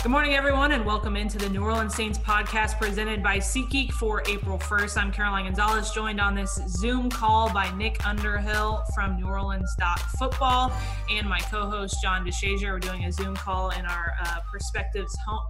Good morning, everyone, and welcome into the New Orleans Saints podcast presented by SeatGeek for April 1st. I'm Caroline Gonzalez, joined on this Zoom call by Nick Underhill from New Orleans Football and my co-host John DeShazier. We're doing a Zoom call in our uh, perspectives home,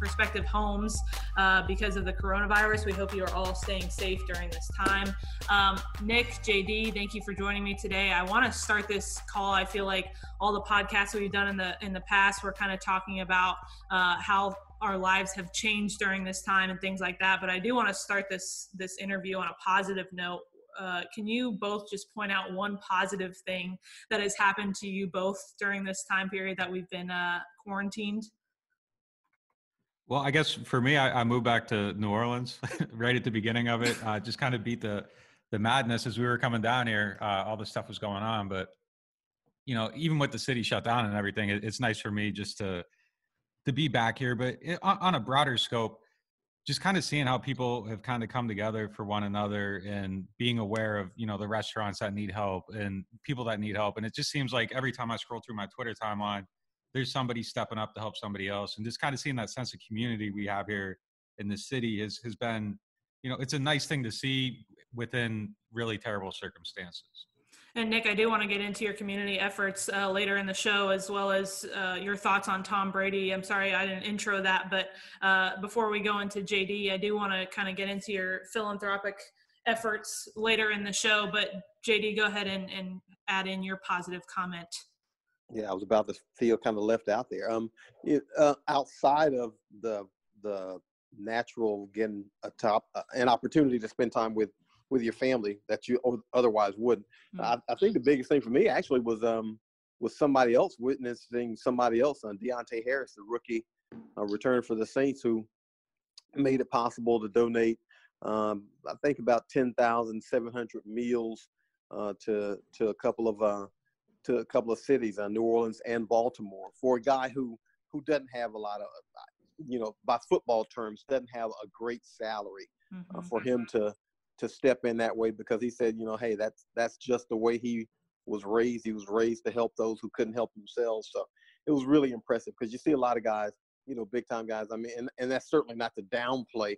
perspective homes uh, because of the coronavirus. We hope you are all staying safe during this time. Um, Nick, JD, thank you for joining me today. I want to start this call. I feel like all the podcasts we've done in the in the past, we're kind of talking about uh, how our lives have changed during this time and things like that. But I do want to start this this interview on a positive note. Uh, can you both just point out one positive thing that has happened to you both during this time period that we've been uh, quarantined? Well, I guess for me, I, I moved back to New Orleans right at the beginning of it. Uh, just kind of beat the the madness as we were coming down here. Uh, all this stuff was going on, but you know, even with the city shut down and everything, it, it's nice for me just to to be back here. But it, on, a broader scope, just kind of seeing how people have kind of come together for one another and being aware of you know the restaurants that need help and people that need help and it just seems like every time i scroll through my twitter timeline there's somebody stepping up to help somebody else and just kind of seeing that sense of community we have here in the city has has been you know it's a nice thing to see within really terrible circumstances and Nick, I do want to get into your community efforts uh, later in the show, as well as uh, your thoughts on Tom Brady. I'm sorry I didn't intro that, but uh, before we go into JD, I do want to kind of get into your philanthropic efforts later in the show. But JD, go ahead and, and add in your positive comment. Yeah, I was about to feel kind of left out there. Um, it, uh, outside of the the natural getting a top uh, an opportunity to spend time with with your family that you otherwise wouldn't. Mm-hmm. I, I, think the biggest thing for me actually was um was somebody else witnessing somebody else on uh, Deonte Harris, the rookie uh, return for the Saints, who made it possible to donate. Um, I think about ten thousand seven hundred meals uh, to to a couple of uh, to a couple of cities, uh, New Orleans and Baltimore, for a guy who who doesn't have a lot of you know by football terms doesn't have a great salary. Uh, mm-hmm. for him to to step in that way because he said, you know, hey, that's that's just the way he was raised. He was raised to help those who couldn't help themselves. So it was really impressive because you see a lot of guys, you know, big time guys. I mean, and, and that's certainly not to downplay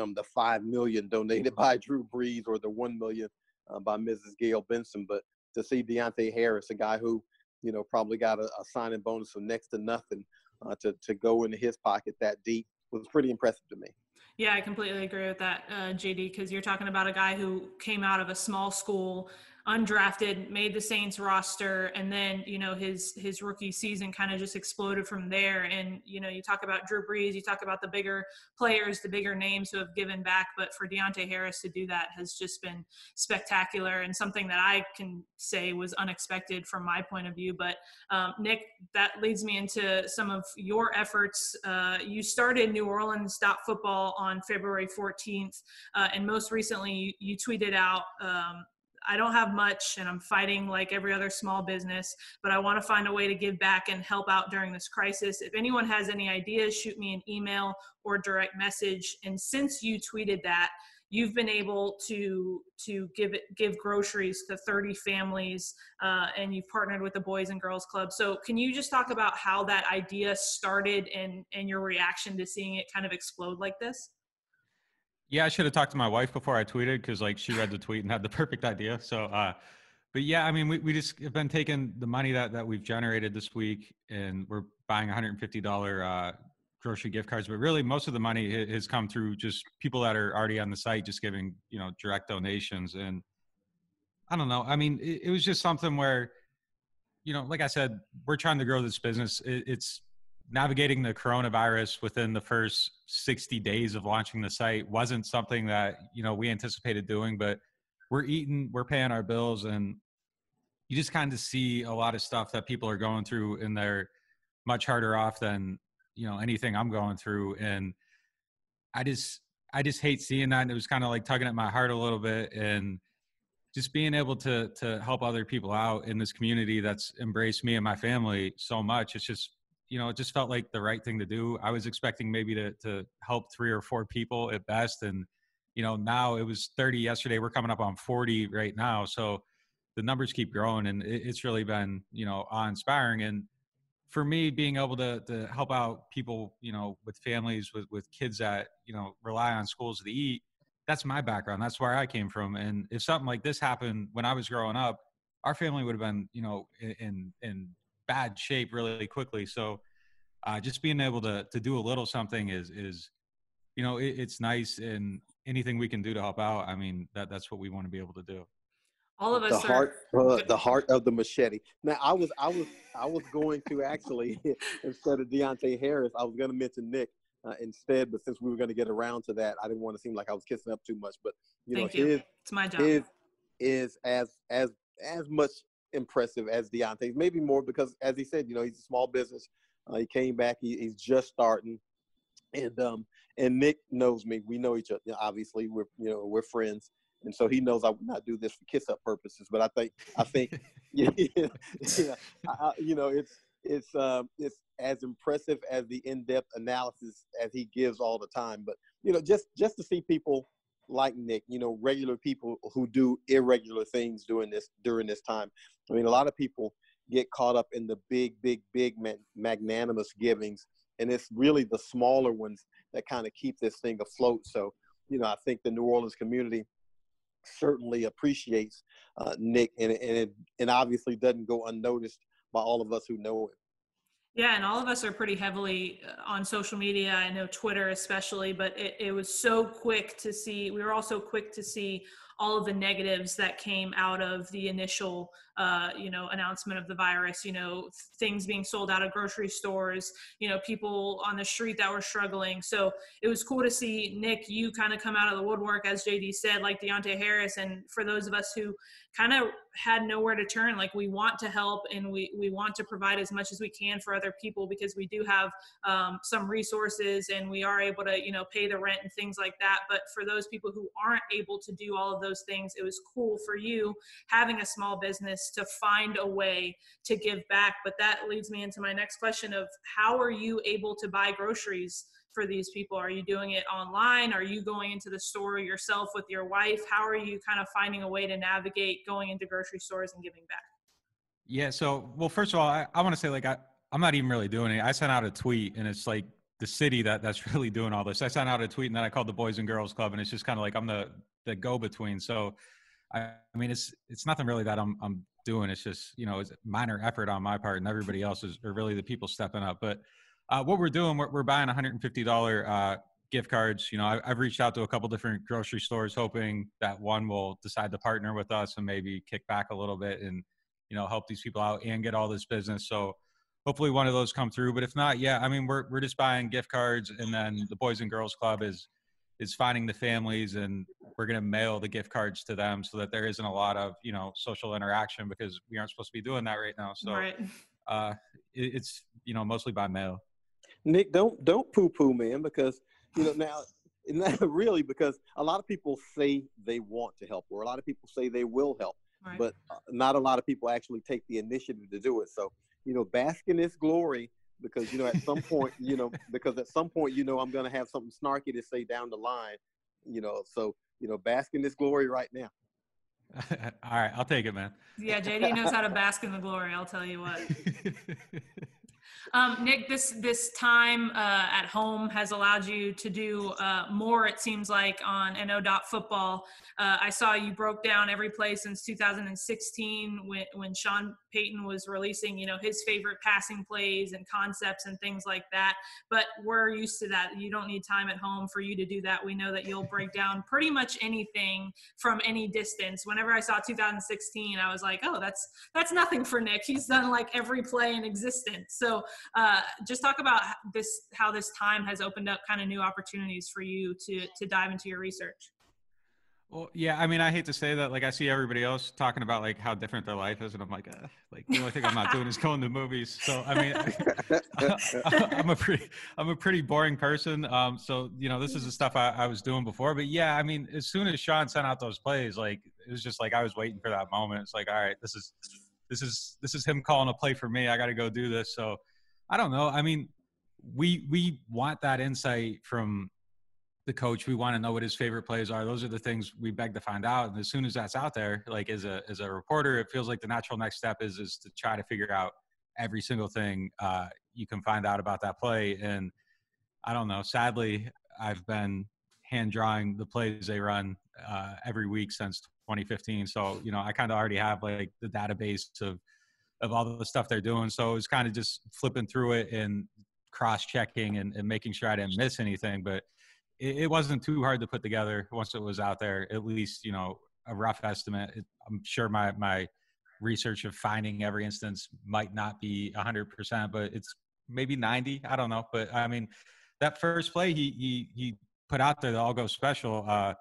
um, the five million donated by Drew Brees or the one million uh, by Mrs. Gayle Benson, but to see Deonte Harris, a guy who, you know, probably got a, a signing bonus of next to nothing uh, to to go into his pocket that deep was pretty impressive to me. Yeah, I completely agree with that, uh, JD, because you're talking about a guy who came out of a small school undrafted, made the Saints roster, and then you know his his rookie season kind of just exploded from there. And you know, you talk about Drew Brees, you talk about the bigger players, the bigger names who have given back, but for Deonte Harris to do that has just been spectacular and something that I can say was unexpected from my point of view. But um, Nick, that leads me into some of your efforts. Uh, you started New Orleans Stop Football on February 14th, uh, and most recently you, you tweeted out. Um, I don't have much and I'm fighting like every other small business, but I want to find a way to give back and help out during this crisis. If anyone has any ideas, shoot me an email or direct message. And since you tweeted that, you've been able to to give it give groceries to 30 families uh, and you've partnered with the boys and girls club so can you just talk about how that idea started and and your reaction to seeing it kind of explode like this yeah, I should have talked to my wife before I tweeted because like she read the tweet and had the perfect idea. So, uh, but yeah, I mean, we, we just have been taking the money that, that we've generated this week and we're buying $150 uh, grocery gift cards. But really, most of the money has come through just people that are already on the site, just giving, you know, direct donations. And I don't know. I mean, it, it was just something where, you know, like I said, we're trying to grow this business. It, it's navigating the coronavirus within the first 60 days of launching the site wasn't something that you know we anticipated doing but we're eating we're paying our bills and you just kind of see a lot of stuff that people are going through and they're much harder off than you know anything i'm going through and i just i just hate seeing that and it was kind of like tugging at my heart a little bit and just being able to to help other people out in this community that's embraced me and my family so much it's just you know, it just felt like the right thing to do. I was expecting maybe to to help three or four people at best, and you know, now it was 30 yesterday. We're coming up on 40 right now, so the numbers keep growing, and it's really been you know awe inspiring. And for me, being able to to help out people, you know, with families with with kids that you know rely on schools to eat, that's my background. That's where I came from. And if something like this happened when I was growing up, our family would have been, you know, in in bad shape really quickly. So uh, just being able to to do a little something is is you know it, it's nice and anything we can do to help out. I mean that that's what we want to be able to do all of us the are, heart uh, the heart of the machete now i was i was i was going to actually instead of deonte harris i was going to mention nick uh, instead but since we were going to get around to that i didn't want to seem like i was kissing up too much but you Thank know you. his it's my job his is as as as much impressive as deonte's maybe more because as he said you know he's a small business. Uh, he came back. He, he's just starting. And um and nick knows me. We know each other obviously we're you know we're friends. And so he knows I would not do this for kiss up purposes. But I think I think yeah, yeah I, you know it's it's um, it's as impressive as the in depth analysis as he gives all the time. But you know just just to see people like Nick, you know, regular people who do irregular things during this during this time. I mean, a lot of people get caught up in the big, big, big magnanimous givings, and it's really the smaller ones that kind of keep this thing afloat. So, you know, I think the New Orleans community certainly appreciates uh, Nick, and and it, and obviously doesn't go unnoticed by all of us who know him. Yeah, and all of us are pretty heavily uh, on social media. I know Twitter especially, but it, it was so quick to see. We were all so quick to see all of the negatives that came out of the initial uh, you know announcement of the virus you know things being sold out of grocery stores you know people on the street that were struggling. So it was cool to see nick you kind of come out of the woodwork as jd said like deonte harris. And for those of us who kind of had nowhere to turn like we want to help and we we want to provide as much as we can for other people because we do have um, some resources and we are able to you know pay the rent and things like that. But for those people who aren't able to do all of those things it was cool for you having a small business to find a way to give back but that leads me into my next question of how are you able to buy groceries for these people? Are you doing it online? Are you going into the store yourself with your wife? How are you kind of finding a way to navigate going into grocery stores and giving back? Yeah. So, well, first of all, I, I want to say like I, I'm not even really doing it. I sent out a tweet, and it's like the city that that's really doing all this. I sent out a tweet, and then I called the Boys and Girls Club, and it's just kind of like I'm the the go between. So, I, I mean, it's it's nothing really that I'm I'm doing. It's just you know, it's minor effort on my part, and everybody else is are really the people stepping up. But uh, what we're doing, we're, we're buying $150 uh, gift cards. You know, I, have reached out to a couple different grocery stores, hoping that one will decide to partner with us and maybe kick back a little bit and you know help these people out and get all this business. So hopefully one of those come through. But if not, yeah, I mean we're we're just buying gift cards, and then the Boys and Girls Club is is finding the families and we're going to mail the gift cards to them so that there isn't a lot of you know social interaction because we aren't supposed to be doing that right now so right. uh, it, it's you know mostly by mail Nick, don't don't poo poo, man, because you know now. Really, because a lot of people say they want to help, or a lot of people say they will help, right. but uh, not a lot of people actually take the initiative to do it. So, you know, bask in this glory, because you know at some point, you know, because at some point, you know, I'm going to have something snarky to say down the line, you know. So, you know, bask in this glory right now. All right, I'll take it, man. Yeah, JD knows how to bask in the glory. I'll tell you what. Um, Nick, this this time uh, at home has allowed you to do uh, more. It seems like on no dot football. Uh, I saw you broke down every play since 2016 when when Sean Payton was releasing, you know, his favorite passing plays and concepts and things like that. But we're used to that. You don't need time at home for you to do that. We know that you'll break down pretty much anything from any distance. Whenever I saw 2016, I was like, oh, that's that's nothing for Nick. He's done like every play in existence. So uh, just talk about this, how this time has opened up kind of new opportunities for you to to dive into your research. Well, yeah, I mean, I hate to say that. Like, I see everybody else talking about like how different their life is, and I'm like, uh, like the only thing I'm not doing is going to movies. So, I mean, I, am a pretty, I'm a pretty boring person. Um, so you know, this is the stuff I, I was doing before. But yeah, I mean, as soon as Sean sent out those plays, like it was just like I was waiting for that moment. It's like, all right, this is, this is, this is him calling a play for me. I got to go do this. So, I don't know. I mean, we we want that insight from the coach. We want to know what his favorite plays are. Those are the things we beg to find out. And as soon as that's out there, like as a as a reporter, it feels like the natural next step is is to try to figure out every single thing uh, you can find out about that play. And I don't know. Sadly, I've been hand drawing the plays they run uh, every week since 2015. So you know, I kind of already have like the database of of all the stuff they're doing. So it was kind of just flipping through it and cross checking and, and, making sure I didn't miss anything. But it, it, wasn't too hard to put together once it was out there. At least you know a rough estimate. It, I'm sure my my research of finding every instance might not be 100%, but it's maybe 90. I don't know. But I mean, that first play he he he put out there, the all go special. Uh,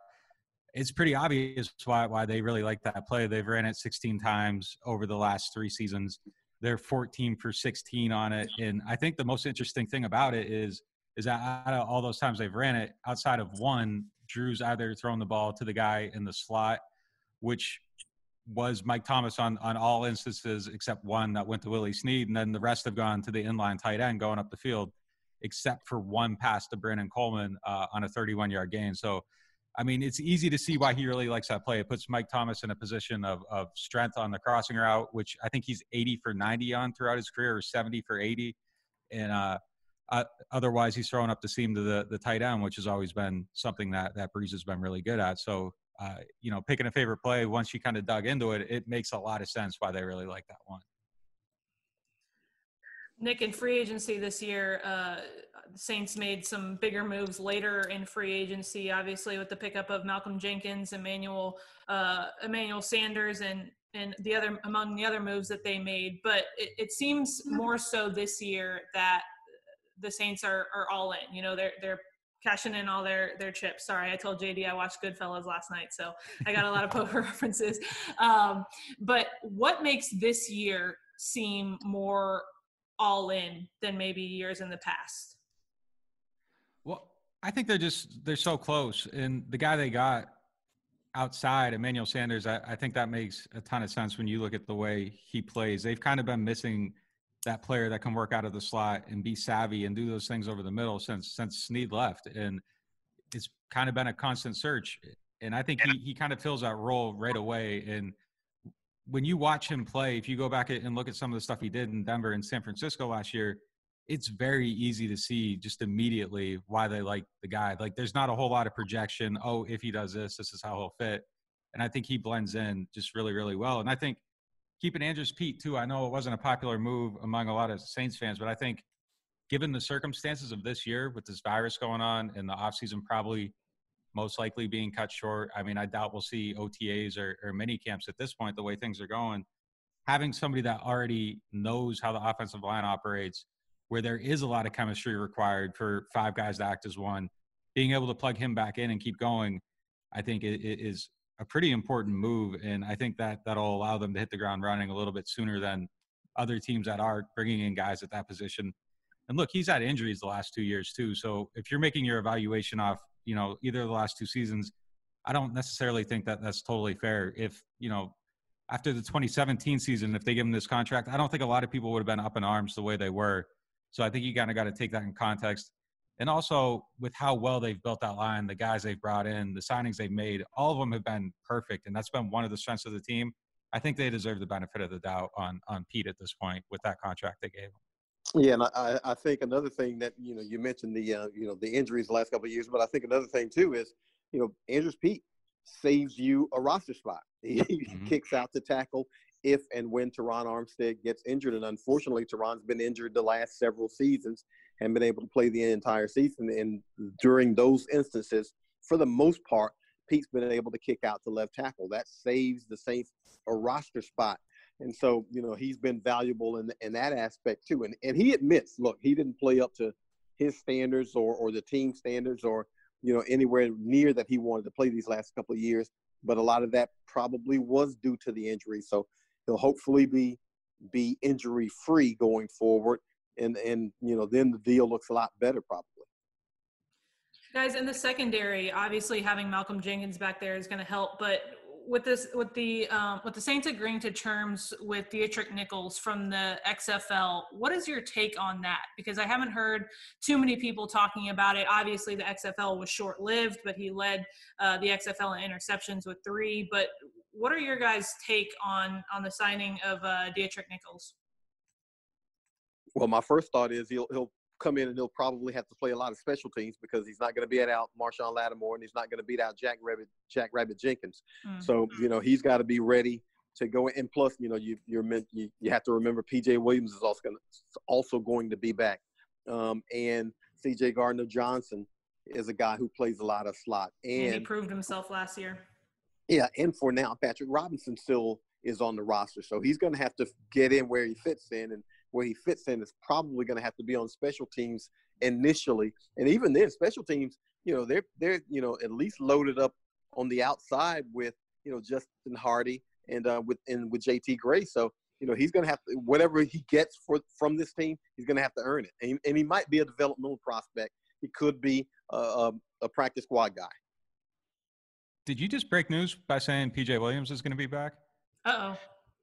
it's pretty obvious why why they really like that play. They've ran it 16 times over the last three seasons. They're 14 for 16 on it, and I think the most interesting thing about it is is that out of all those times they've ran it, outside of one, Drew's either thrown the ball to the guy in the slot, which was Mike Thomas on on all instances except one that went to Willie Snead, and then the rest have gone to the inline tight end going up the field, except for one pass to Brandon Coleman uh, on a 31 yard gain. So I mean, it's easy to see why he really likes that play. It puts Mike Thomas in a position of, of strength on the crossing route, which I think he's 80 for 90 on throughout his career, or 70 for 80. And uh, uh, otherwise, he's throwing up the seam to the, the tight end, which has always been something that, that Brees has been really good at. So, uh, you know, picking a favorite play, once you kind of dug into it, it makes a lot of sense why they really like that one. Nick, in free agency this year, uh, the Saints made some bigger moves later in free agency, obviously with the pickup of Malcolm Jenkins, Emmanuel uh, Emmanuel Sanders, and and the other among the other moves that they made. But it, it seems more so this year that the Saints are are all in. You know, they're they're cashing in all their their chips. Sorry, I told JD I watched Goodfellas last night, so I got a lot of poker references. Um, but what makes this year seem more all in than maybe years in the past? Well, I think they're just they're so close, and the guy they got outside, Emmanuel Sanders, I, I think that makes a ton of sense when you look at the way he plays. They've kind of been missing that player that can work out of the slot and be savvy and do those things over the middle since since Snead left, and it's kind of been a constant search. And I think he he kind of fills that role right away. And when you watch him play, if you go back and look at some of the stuff he did in Denver and San Francisco last year, it's very easy to see just immediately why they like the guy. Like there's not a whole lot of projection. Oh, if he does this, this is how he'll fit. And I think he blends in just really, really well. And I think keeping Andrus Peat too. I know it wasn't a popular move among a lot of Saints fans, but I think given the circumstances of this year with this virus going on and the offseason probably most likely being cut short. I mean, I doubt we'll see OTAs or, or mini camps at this point, the way things are going. Having somebody that already knows how the offensive line operates, where there is a lot of chemistry required for five guys to act as one, being able to plug him back in and keep going, I think is a pretty important move. And I think that that'll allow them to hit the ground running a little bit sooner than other teams that are bringing in guys at that position. And look, he's had injuries the last two years too. So if you're making your evaluation off you know either of the last two seasons, I don't necessarily think that that's totally fair. If you know after the 2017 season, if they give him this contract, I don't think a lot of people would have been up in arms the way they were. So I think you kind of got to take that in context. And also with how well they've built that line, the guys they've brought in, the signings they've made, all of them have been perfect, and that's been one of the strengths of the team. I think they deserve the benefit of the doubt on on Peat at this point with that contract they gave him. Yeah, and I, I think another thing that you know you mentioned the uh, you know the injuries the last couple of years, but I think another thing too is you know Andrus Peat saves you a roster spot. He mm-hmm. kicks out the tackle if and when Terron Armstead gets injured, and unfortunately Terron's been injured the last several seasons and been able to play the entire season. And during those instances, for the most part, Peat's been able to kick out the left tackle. That saves the Saints a roster spot and so, you know, he's been valuable in, in that aspect too. And, and he admits, look, he didn't play up to his standards or, or the team standards or, you know, anywhere near that he wanted to play these last couple of years. But a lot of that probably was due to the injury. So he'll hopefully be be injury free going forward. And, and, you know, then the deal looks a lot better probably. Guys, in the secondary, obviously having Malcolm Jenkins back there is going to help. But with this with the um, with the Saints agreeing to terms with Deatrick Nichols from the XFL, what is your take on that? Because I haven't heard too many people talking about it. Obviously, the XFL was short lived, but he led uh, the XFL in interceptions with three. But what are your guys' take on on the signing of uh, Deatrick Nichols? Well, my first thought is he'll he'll come in and he'll probably have to play a lot of special teams because he's not going to beat out Marshon Lattimore and he's not going to beat out Jack Rabbit Jack Rabbit Jenkins. Mm. So you know he's got to be ready to go. And plus, you know you you're meant you, you have to remember PJ Williams is also going to also going to be back, um, and CJ Gardner Johnson is a guy who plays a lot of slot and he and proved himself last year. yeah, and for now, Patrick Robinson still is on the roster, so he's going to have to get in where he fits in, and where he fits in is probably going to have to be on special teams initially, and even then, special teams, you know, they're they're you know at least loaded up on the outside with you know Justin Hardy and uh, with and with JT Gray, so you know he's going to have to whatever he gets for from this team, he's going to have to earn it, and he, and he might be a developmental prospect. He could be a, a, a practice squad guy. Did you just break news by saying PJ Williams is going to be back? Uh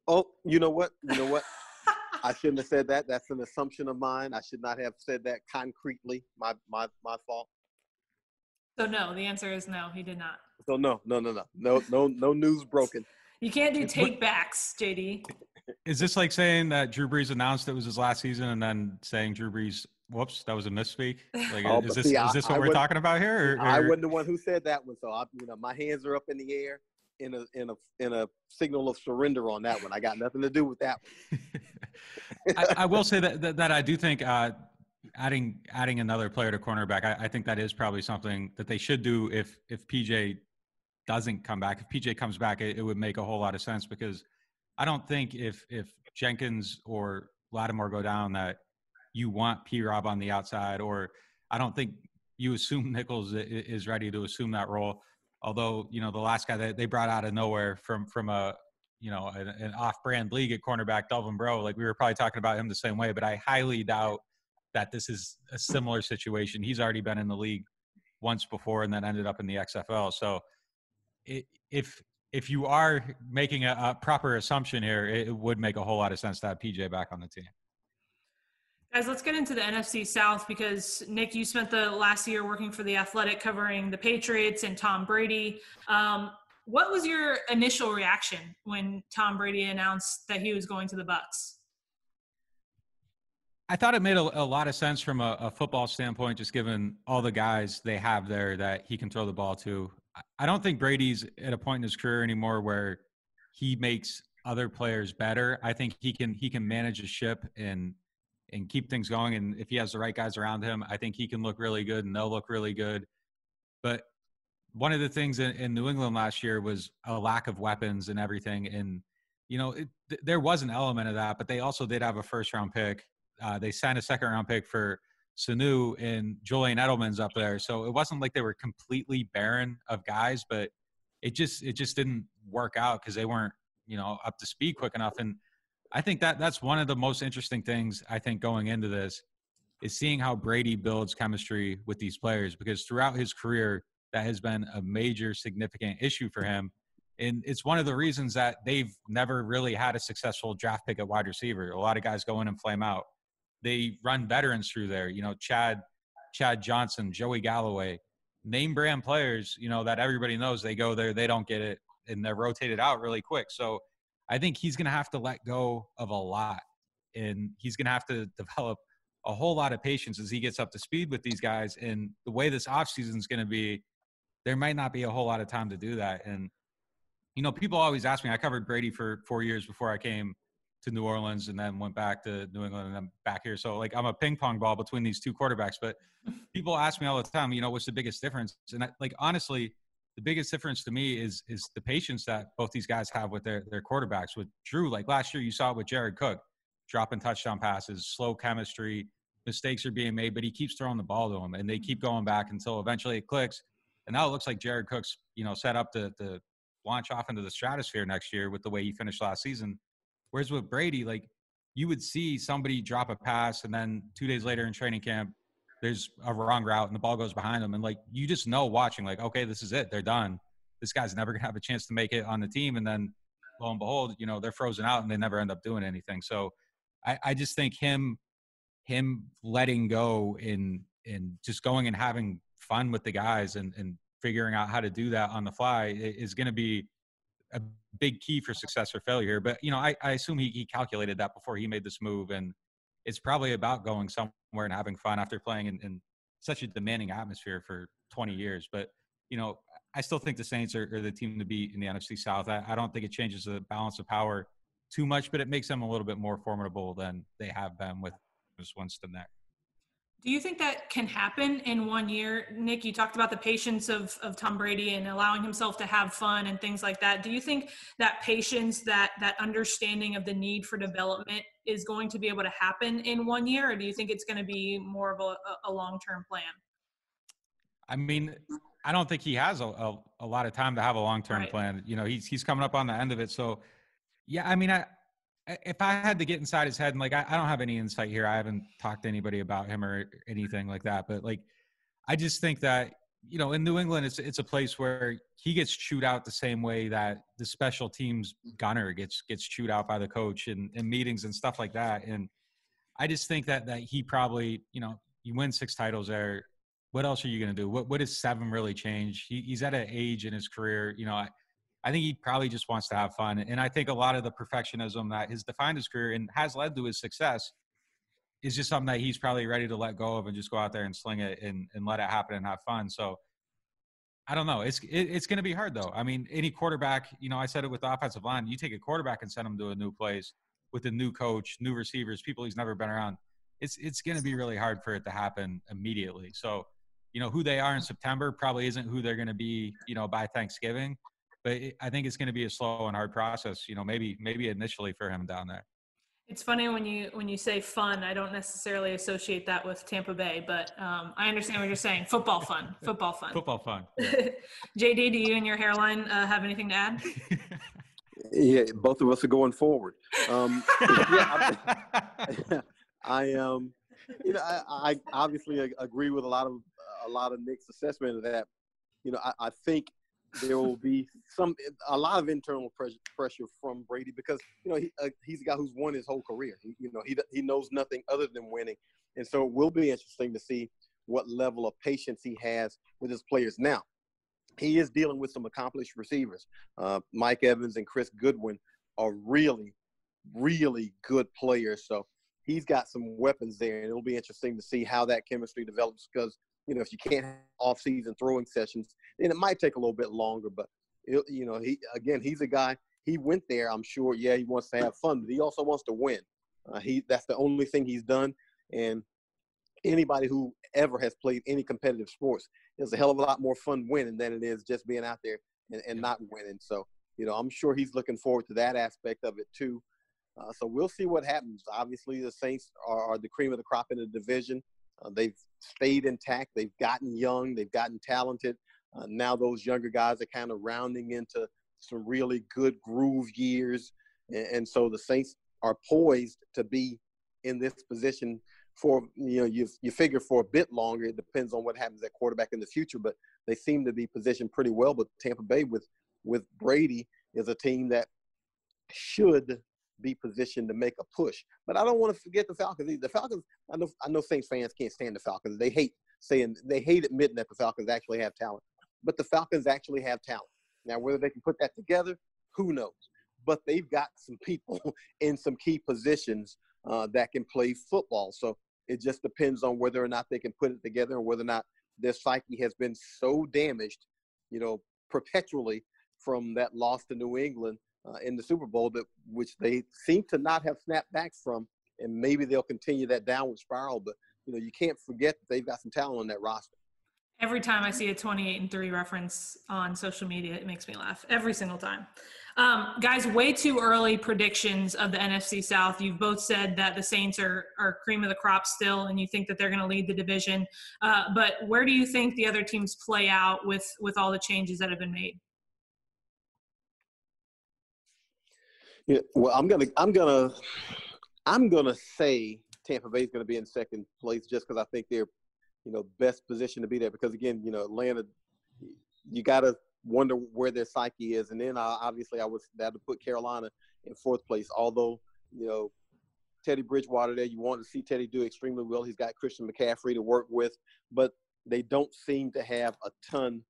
Oh, you know what? You know what? I shouldn't have said that. That's an assumption of mine. I should not have said that concretely. My my my fault. So no, the answer is no. He did not. So no, no, no, no, no, no, no news broken. You can't do What- take backs, JD. Is this like saying that Drew Brees announced it was his last season and then saying Drew Brees, whoops, that was a misspeak? Like, Oh, is this see, is I- this I what we're talking about here? Or, I wasn't the one who said that one, so I, you know, my hands are up in the air in a in a in a signal of surrender on that one. I got nothing to do with that. I, I will say that, that that I do think uh, adding adding another player to cornerback, I, I think that is probably something that they should do if if PJ doesn't come back. If PJ comes back, it, it would make a whole lot of sense because I don't think if if Jenkins or Lattimore go down that you want P Rob on the outside, or I don't think you assume Nichols is ready to assume that role. Although you know the last guy that they brought out of nowhere from from a you know an, an off-brand league at cornerback, Delvin Breaux, like we were probably talking about him the same way. But I highly doubt that this is a similar situation. He's already been in the league once before and then ended up in the XFL. So if if you are making a, a proper assumption here, it would make a whole lot of sense to have PJ back on the team. Guys, let's get into the NFC South because Nick, you spent the last year working for the Athletic, covering the Patriots and Tom Brady. Um, what was your initial reaction when Tom Brady announced that he was going to the Bucs? I thought it made a, a lot of sense from a, a football standpoint, just given all the guys they have there that he can throw the ball to. I- I don't think Brady's at a point in his career anymore where he makes other players better. I think he can he can manage a ship and and keep things going. And if he has the right guys around him, I think he can look really good and they'll look really good. But one of the things in, in New England last year was a lack of weapons and everything. And you know, it, th- there was an element of that, but they also did have a first round pick. Uh, they signed a second round pick for Sanu and Julian Edelman's up there. So it wasn't like they were completely barren of guys, but it just it just didn't work out because they weren't you know up to speed quick enough. And I think that that's one of the most interesting things I think going into this is seeing how Brady builds chemistry with these players because throughout his career that has been a major significant issue for him. And it's one of the reasons that they've never really had a successful draft pick at wide receiver. A lot of guys go in and flame out. They run veterans through there, you know, Chad, Chad Johnson, Joey Galloway, name brand players, you know, that everybody knows they go there, they don't get it, and they're rotated out really quick. So I think he's going to have to let go of a lot, and he's going to have to develop a whole lot of patience as he gets up to speed with these guys. And the way this offseason is going to be, there might not be a whole lot of time to do that. And you know, people always ask me. I covered Brady for four years before I came to New Orleans, and then went back to New England, and then back here. So like I'm a ping pong ball between these two quarterbacks. But people ask me all the time, you know, what's the biggest difference? And I, like honestly, the biggest difference to me is is the patience that both these guys have with their their quarterbacks. With Drew, like last year, you saw it with Jared Cook, dropping touchdown passes, slow chemistry, mistakes are being made, but he keeps throwing the ball to him, and they keep going back until eventually it clicks. And now it looks like Jared Cook's, you know, set up to, to launch off into the stratosphere next year with the way he finished last season. Whereas with Brady, like you would see somebody drop a pass and then two days later in training camp, there's a wrong route and the ball goes behind them. And like you just know watching, like, okay, this is it. They're done. This guy's never gonna have a chance to make it on the team. And then lo and behold, you know, they're frozen out and they never end up doing anything. So I, I just think him him letting go in in just going and having fun with the guys and, and figuring out how to do that on the fly is going to be a big key for success or failure. But you know, I, I assume he, he calculated that before he made this move, and it's probably about going somewhere and having fun after playing in, in such a demanding atmosphere for 20 years. But you know, I still think the Saints are, are the team to beat in the NFC South. I, I, don't think it changes the balance of power too much, but it makes them a little bit more formidable than they have been with just Winston there. Do you think that can happen in one year? Nick, you talked about the patience of, of Tom Brady and allowing himself to have fun and things like that. Do you think that patience, that that understanding of the need for development is going to be able to happen in one year, or do you think it's going to be more of a, a long-term plan? I mean, I don't think he has a, a, a lot of time to have a long-term right. plan. You know, he's he's coming up on the end of it. So yeah, I mean, I if I had to get inside his head, and like I, I, don't have any insight here, I haven't talked to anybody about him or anything like that. But like, I just think that you know, in New England, it's it's a place where he gets chewed out the same way that the special teams gunner gets gets chewed out by the coach in, in meetings and stuff like that. And I just think that that he probably, you know, you win six titles there. What else are you going to do? What what does seven really change? He, he's at an age in his career, you know. I, I think he probably just wants to have fun. And I think a lot of the perfectionism that has defined his career and has led to his success is just something that he's probably ready to let go of and just go out there and sling it and, and let it happen and have fun. So I don't know. It's it, it's going to be hard though. I mean, any quarterback, you know, I said it with the offensive line. You take a quarterback and send him to a new place with a new coach, new receivers, people he's never been around. It's it's going to be really hard for it to happen immediately. So, you know, who they are in September probably isn't who they're going to be, you know, by Thanksgiving but I think it's going to be a slow and hard process. You know, maybe maybe initially for him down there. It's funny when you when you say fun. I don't necessarily associate that with Tampa Bay, but um, I understand what you're saying. Football fun, football fun, football fun. Yeah. JD, do you and your hairline uh, have anything to add? yeah, both of us are going forward. Um, yeah, I, um, you know, I, I obviously agree with a lot of a lot of Nick's assessment of that. You know, I, I think there will be some a lot of internal pressure, pressure from Brady because you know he, uh, he's a guy who's won his whole career. He, you know he he knows nothing other than winning, and so it will be interesting to see what level of patience he has with his players. Now, he is dealing with some accomplished receivers. Uh, Mike Evans and Chris Godwin are really, really good players. So he's got some weapons there, and it'll be interesting to see how that chemistry develops because you know, if you can't have off-season throwing sessions, then it might take a little bit longer. But it, you know, he again, he's a guy. He went there. I'm sure. Yeah, he wants to have fun, but he also wants to win. Uh, he that's the only thing he's done. And anybody who ever has played any competitive sports is a hell of a lot more fun winning than it is just being out there and, and not winning. So you know, I'm sure he's looking forward to that aspect of it too. Uh, so we'll see what happens. Obviously, the Saints are, are the cream of the crop in the division. Uh, they've stayed intact. They've gotten young. They've gotten talented. Uh, now those younger guys are kind of rounding into some really good groove years, and, and, so the Saints are poised to be in this position for you know you you figure for a bit longer. It depends on what happens at quarterback in the future, but they seem to be positioned pretty well. But Tampa Bay with with Brady is a team that should be positioned to make a push. But I don't want to forget the Falcons. The Falcons, I know, I know Saints fans can't stand the Falcons. They hate saying, they hate admitting that the Falcons actually have talent. But the Falcons actually have talent. Now, whether they can put that together, who knows? But they've got some people in some key positions uh, that can play football. So it just depends on whether or not they can put it together and whether or not their psyche has been so damaged, you know, perpetually from that loss to New England uh, in the Super Bowl, that which they seem to not have snapped back from, and maybe they'll continue that downward spiral. But you know, you can't forget that they've got some talent on that roster. Every time I see a 28 and 3 reference on social media, it makes me laugh every single time. Um, guys, way too early predictions of the NFC South. You've both said that the Saints are, are cream of the crop still, and you think that they're going to lead the division. Uh, but where do you think the other teams play out with with all the changes that have been made? Yeah, well, I'm gonna, I'm gonna, I'm gonna say Tampa Bay is gonna be in second place just because I think they're, you know, best position to be there. Because again, you know, Atlanta, you gotta wonder where their psyche is, and then uh, obviously I was that to put Carolina in fourth place. Although, you know, Teddy Bridgewater there, you want to see Teddy do extremely well. He's got Christian McCaffrey to work with, but they don't seem to have a ton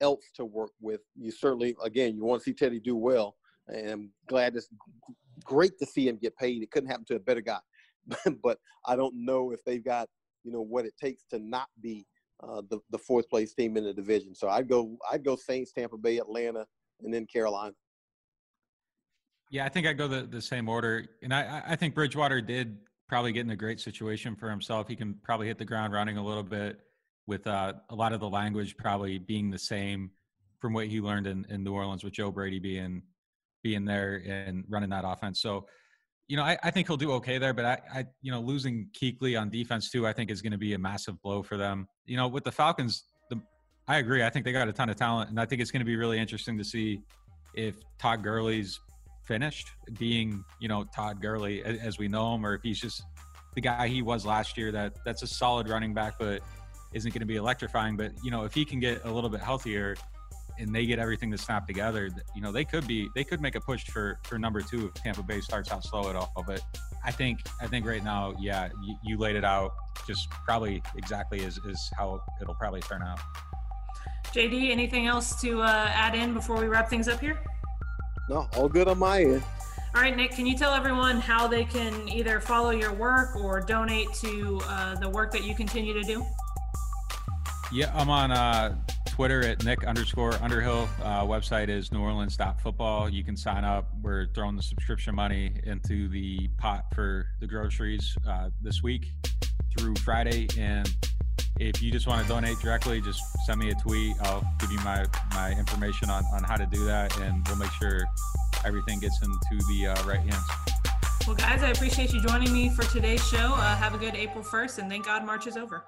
else to work with. You certainly, again, you want to see Teddy do well and I'm glad it's great to see him get paid. It couldn't happen to a better guy. but I don't know if they've got you know what it takes to not be uh, the the fourth place team in the division. So I'd go I'd go Saints, Tampa Bay, Atlanta, and then Carolina. Yeah, I think I go the, the same order, and I I think Bridgewater did probably get in a great situation for himself. He can probably hit the ground running a little bit with uh, a lot of the language probably being the same from what he learned in, in New Orleans with Joe Brady being being there and running that offense. So, you know, I, I think he'll do okay there. But I, I, you know, losing Kuechly on defense too, I think is going to be a massive blow for them. You know, with the Falcons, the I agree. I think they got a ton of talent, and I think it's going to be really interesting to see if Todd Gurley's finished being, you know, Todd Gurley as we know him, or if he's just the guy he was last year. That that's a solid running back, but isn't going to be electrifying. But you know, if he can get a little bit healthier and they get everything to snap together, you know, they could be they could make a push for for number two if Tampa Bay starts out slow at all. But I think I think right now, yeah, you, you laid it out just probably exactly as is how it'll probably turn out. JD, anything else to uh, add in before we wrap things up here? No, all good on my end. All right, Nick, can you tell everyone how they can either follow your work or donate to uh, the work that you continue to do? Yeah, I'm on uh, Twitter at Nick underscore Underhill. Uh, website is New Orleans football. You can sign up. We're throwing the subscription money into the pot for the groceries uh, this week through Friday. And if you just want to donate directly, just send me a tweet. I'll give you my, my information on, on how to do that, and we'll make sure everything gets into the uh, right hands. Well, guys, I appreciate you joining me for today's show. Uh, have a good April 1st, and thank God March is over.